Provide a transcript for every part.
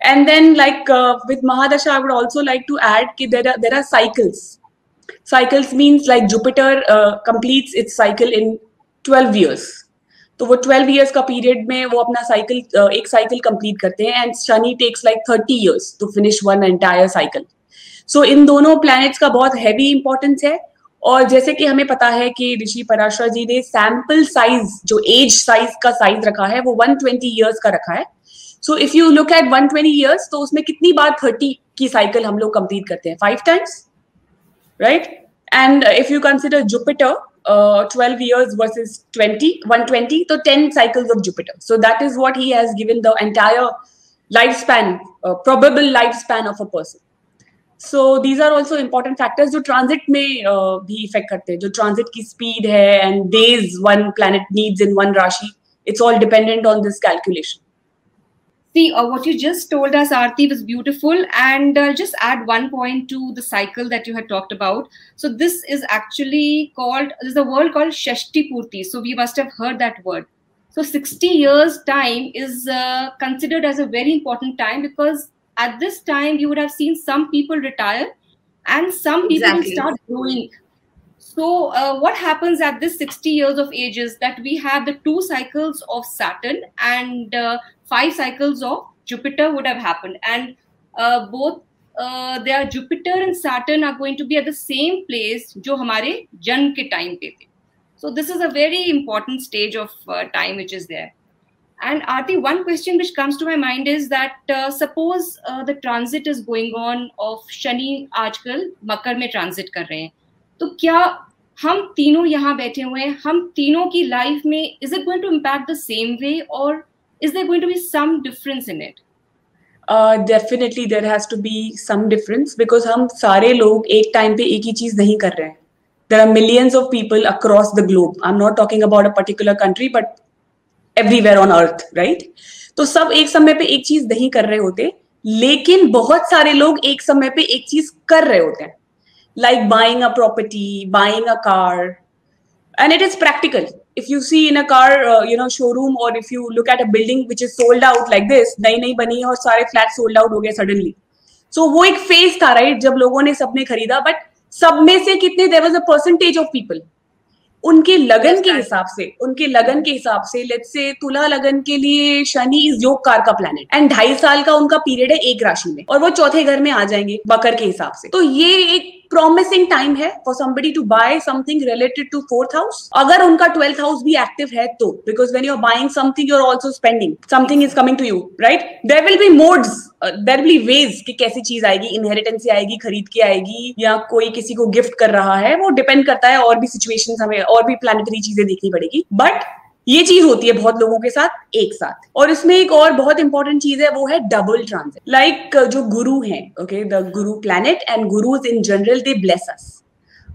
and then like uh, with mahadasha i would also like to add ki there are there are cycles. Cycles means like jupiter uh, completes its cycle in 12 years. तो वो 12 years का period में वो अपना cycle uh, एक cycle complete करते हैं and Shani takes like 30 years to finish one entire cycle so in दोनों प्लैनेट्स का बहुत हैवी इंपॉर्टेंस है और जैसे कि हमें पता है कि ऋषि पराशर जी ने सैंपल साइज़ जो एज साइज़ का साइज़ रखा है वो 120 इयर्स का रखा है। So if you look at 120 years तो उसमें कितनी बार 30 की साइकिल हम लोग कंप्लीट करते हैं? Five times right and if you consider Jupiter twelve years versus twenty one twenty तो ten cycles of Jupiter so that is what he has given the entire life span probable life span of a person so these are also important factors जो transit में uh, भी effect करते हैं. जो transit की speed है and days one planet needs in one rashi it's all dependent on this calculation See, uh, what you just told us, Aarti, was beautiful. And I'll uh, just add one point to the cycle that you had talked about. So this is actually called, there's a word called Shashti Purti. So we must have heard that word. So 60 years time is uh, considered as a very important time because at this time you would have seen some people retire and some people exactly. start growing. So, uh, what happens at this 60 years of age is that we have the two cycles of Saturn and uh, five cycles of Jupiter would have happened. And uh, both uh, their Jupiter and Saturn are going to be at the same place, jo hamare ke time pe the. So, this is a very important stage of uh, time which is there. And Aarti, one question which comes to my mind is that uh, suppose the transit is going on of Shani, aajkal Makar mein transit kar rahe. तो क्या हम तीनों यहाँ बैठे हुए हैं? हम तीनों की लाइफ में is it going to impact the same way और is there going to be some difference in it definitely there has to be some difference because हम सारे लोग एक टाइम पे एक ही चीज़ नहीं कर रहे हैं। There are millions of people across the globe I am not talking about a particular country but everywhere on earth right तो सब एक समय पे एक चीज़ नहीं कर रहे होते, लेकिन बहुत सारे लोग एक समय पे एक चीज़ कर रहे होते हैं। like buying a property buying a car and it is practical if you see in a car uh, you know showroom or if you look at a building which is sold out like this नई नई बनी है और सारे flat sold out हो गए suddenly सो so, वो एक फेज था राइट जब लोगों ने सबने खरीदा बट सब में से कितने there was a percentage of people उनके लगन के हिसाब से उनके लगन के हिसाब से लेट से तुला लगन के लिए शनि इज़ योग कार का प्लेनेट एंड ढाई साल का उनका पीरियड है एक राशि में और वो चौथे घर में आ जाएँगे बकर के हिसाब से. तो ये एक प्रॉमिसिंग टाइम है for somebody to buy something related to fourth house अगर उनका ट्वेल्थ हाउस भी एक्टिव है तो because when you are buying something you're also spending something is coming to you right there will be mode there will be ways कैसी चीज़ आएगी इनहेरिटेंसी आएगी खरीद के आएगी या कोई किसी को गिफ्ट कर रहा है वो डिपेंड करता है और भी सिचुएशन हमें और भी प्लानिटरी चीज़ें देखनी पड़ेगी। बट ये चीज़ होती है बहुत लोगों के साथ एक साथ। और इसमें एक और बहुत इंपॉर्टेंट चीज़ है, वो है डबल ट्रांजिट लाइक जो गुरु हैं okay the Guru planet and gurus in general they bless us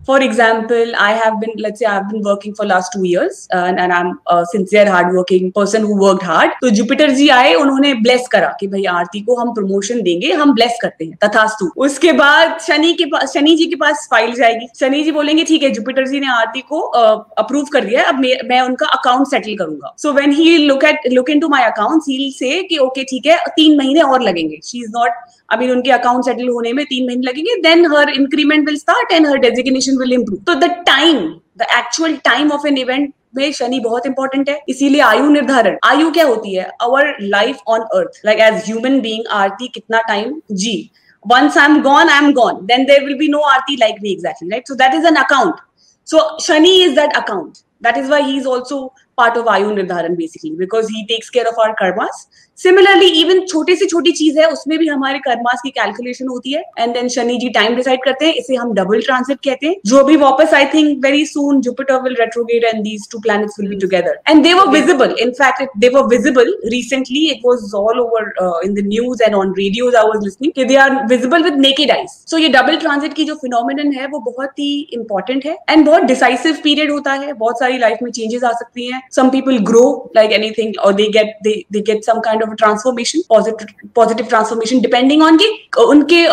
for example i have been let's say i've been working for last two years uh, and, and i'm a sincere hard person who worked hard. तो Jupiter ji आए उन्होंने bless करा कि भाई आरती को हम promotion देंगे हम ब्लेस करते हैं तथास्तु। उसके बाद शनि के पास शनि जी के पास फ़ाइल जाएगी। शनि जी बोलेंगे ठीक है जुपिटर जी ने आरती को अप्रूव uh, कर दिया अब मैं, मैं उनका अकाउंट सेटल करूँगा। So when he look at look into my account he says कि ओके ठीक है तीन महीने और लगेंगे। शी इज़ नॉट अभी उनके अकाउंट सेटल होने में तीन महीने लगेंगे then her increment will start and her designation will improve तो the time the actual time of an event में शनि बहुत इंपॉर्टेंट है इसीलिए आयु निर्धारण आयु क्या होती है our life on earth like as human being आरती कितना टाइम जी once i'm gone i'm gone then there will be no aarti like me exactly right so that is an account so shani is that account that is why he is also part of आयु निर्धारण basically because he takes care of our karmas. Similarly even छोटे से छोटी चीज़ है, उसमें भी हमारे karmas की कैलकुलेशन होती है and then Shani ji time decide करते हैं, इसे हम डबल ट्रांसिट कहते हैं, जो भी वापस I think very soon Jupiter will retrograde and these two planets will be together and they were visible in fact they were visible recently it was all over in the news and on radios I was listening they are visible with naked eyes so ये double transit की जो phenomenon है, वो बहुत ही important है and बहुत decisive period होता है। बहुत सारी लाइफ में चेंजेस आ सकती हैं। Some people grow like anything और they get they get some kind of transformation positive transformation depending on की उनके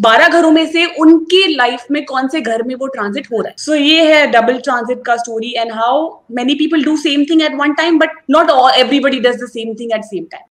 बारह घरों में से उनके लाइफ में कौन से घर में वो ट्रांजिट हो रहा है। सो so, ये है डबल ट्रांजिट का story and how many people do same thing at one time but not everybody does the same thing at same time